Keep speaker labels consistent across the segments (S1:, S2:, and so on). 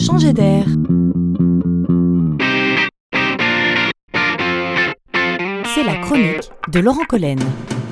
S1: Changer d'air. C'est la chronique de Laurent Collen.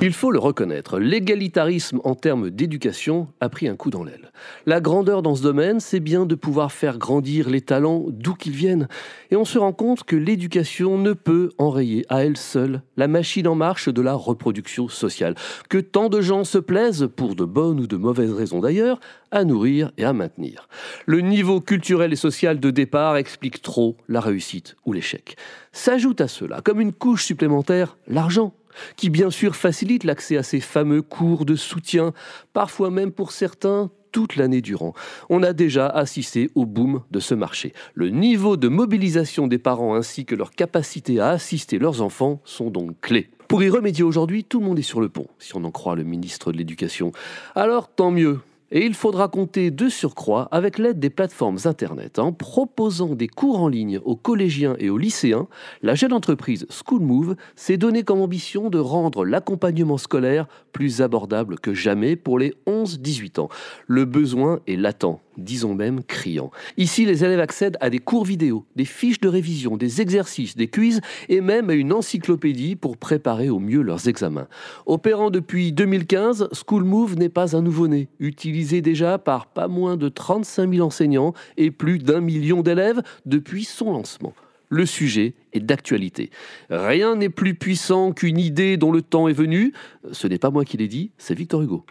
S2: Il faut le reconnaître, l'égalitarisme en termes d'éducation a pris un coup dans l'aile. La grandeur dans ce domaine, c'est bien de pouvoir faire grandir les talents d'où qu'ils viennent. Et on se rend compte que l'éducation ne peut enrayer à elle seule la machine en marche de la reproduction sociale, que tant de gens se plaisent, pour de bonnes ou de mauvaises raisons d'ailleurs, à nourrir et à maintenir. Le niveau culturel et social de départ explique trop la réussite ou l'échec. S'ajoute à cela, comme une couche supplémentaire, l'argent qui bien sûr facilite l'accès à ces fameux cours de soutien, parfois même pour certains toute l'année durant. On a déjà assisté au boom de ce marché. Le niveau de mobilisation des parents ainsi que leur capacité à assister leurs enfants sont donc clés. Pour y remédier aujourd'hui, tout le monde est sur le pont, si on en croit le ministre de l'Éducation. Alors tant mieux, et il faudra compter de surcroît avec l'aide des plateformes Internet. En proposant des cours en ligne aux collégiens et aux lycéens, la jeune entreprise SchoolMove s'est donnée comme ambition de rendre l'accompagnement scolaire plus abordable que jamais pour les 11-18 ans. Le besoin est latent disons même criant. Ici, les élèves accèdent à des cours vidéo, des fiches de révision, des exercices, des quiz et même à une encyclopédie pour préparer au mieux leurs examens. Opérant depuis 2015, SchoolMove n'est pas un nouveau-né, utilisé déjà par pas moins de 35 000 enseignants et plus d'un million d'élèves depuis son lancement le sujet est d'actualité. Rien n'est plus puissant qu'une idée dont le temps est venu. Ce n'est pas moi qui l'ai dit, c'est Victor Hugo.